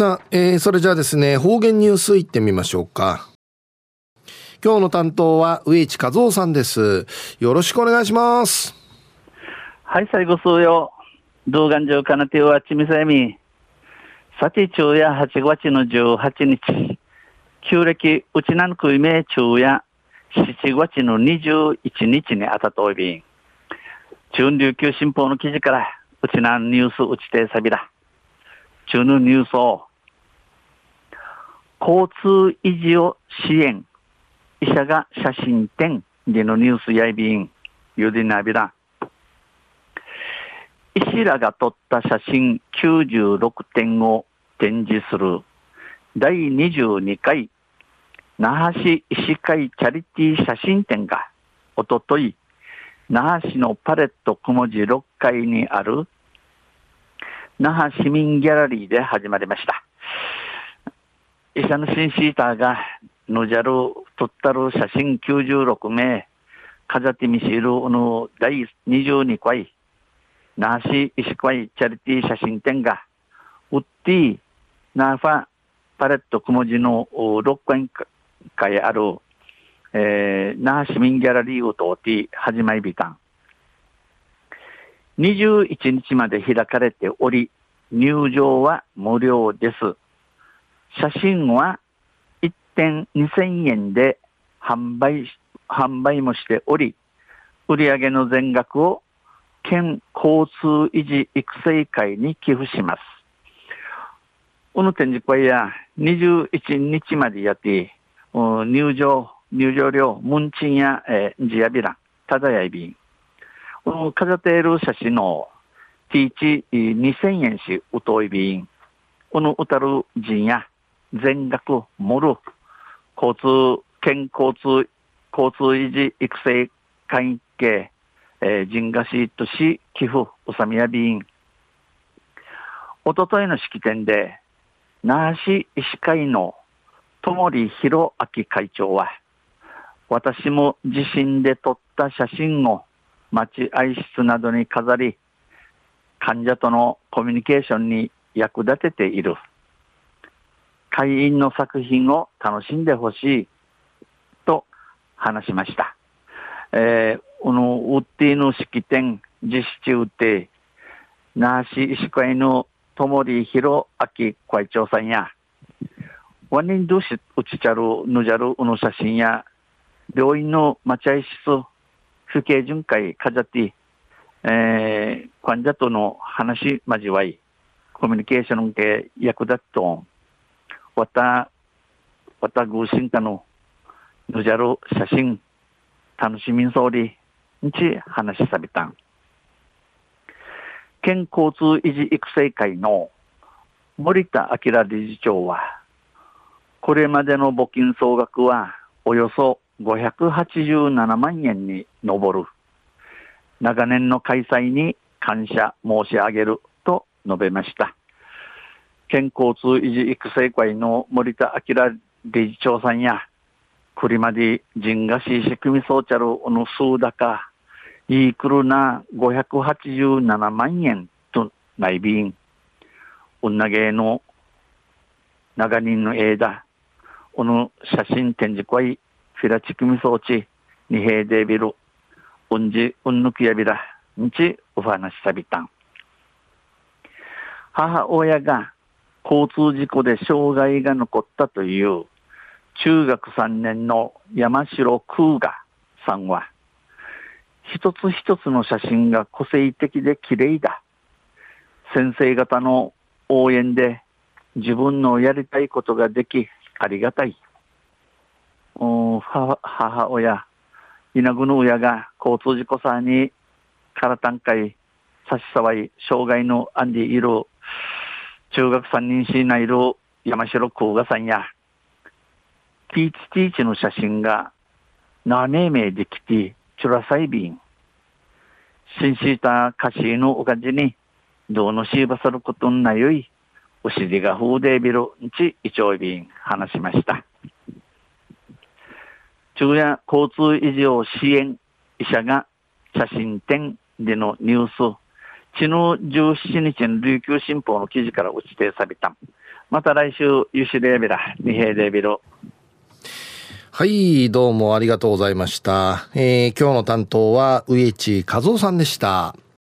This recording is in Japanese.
さあ、えー、それじゃあですね、方言ニュースいってみましょうか。今日の担当は上市和夫さんです。よろしくお願いします。はい、最後数よ。動画上かなてはちみさやみ。さて、昼夜8月の18日。旧暦、うちなんくいめ昼夜7月の21日にあたといびん。中琉球新報の記事から、うちなんニュースうちてさびら。中のニュースを、交通維持を支援、医者が写真展でのニュースやいびん、ゆでなびら。医師らが撮った写真96点を展示する。第22回。那覇市医師会チャリティー写真展がおととい。那覇市のパレット小文字6階にある。那覇市民ギャラリーで始まりました。医者のシンシーターが、のじゃる、撮ったる写真96名、飾ってみしるの第22回、那覇市医師会チャリティー写真展が、ウッディ、ナーファ、パレット小文字の6階ある、えー、那覇市民ギャラリーを通って始まりびたん。21日まで開かれており、入場は無料です。写真は1点2000円で販売、販売もしており、売上の全額を県交通維持育成会に寄付します。この展示会や21日までやって、入場、入場料、ムンチンや、えー、ジヤビラ、ただやいびん、この飾っている写真のティーチ2000円し、うといびん。このうたる人や全額もる交通、県交通、交通維持育成関係、えー、人がしとし寄付うさみやびん。おとといの式典で、那覇市医師会の友利弘明会長は、私も自身で撮った写真を待合室などに飾り、患者とのコミュニケーションに役立てている。会員の作品を楽しんでほしいと話しました。えー、このウッディの式典実施中で、那覇市医師会の友利弘明会長さんや、ワニンドシウチチャルヌジャルの写真や、病院の待合室府警巡回かじゃって、えー、患者との話交わい、コミュニケーションで役立つと、わた、わたぐうしんかの、ぬじゃる写真、楽しみんそうり、んち話さびたん。県交通維持育成会の森田明理事長は、これまでの募金総額はおよそ587万円に上る。長年の開催に感謝申し上げると述べました。県交通維持育成会の森田明理事長さんや、栗まで人がし仕組み装着の数高、いいくるな587万円と内便、うなげの長人の枝、この写真展示会フィラチクミ装置、二平デビル、うんじ、うんぬきやびら、んち、お話しさびたん。母親が交通事故で障害が残ったという中学3年の山城空ガさんは、一つ一つの写真が個性的で綺麗だ。先生方の応援で自分のやりたいことができありがたい。母親、稲ぐの親が交通事故さにからたんかい、差し障い、障害のアンディいる、中学三人しないる山城空ガさんや、ティーチティーチの写真が、なねめできて、チュラサイビン。新シータ歌詞のおかじに、どうのしばさることんなよい、お尻が風でビルんち、いちょいびん、話しました。昼夜交通維持を支援、医者が写真展でのニュース、昨日17日の琉球新報の記事から打ち定された。また来週、ユシレービラ、二平デビロ。はい、どうもありがとうございました。えー、今日の担当は、植地和夫さんでした。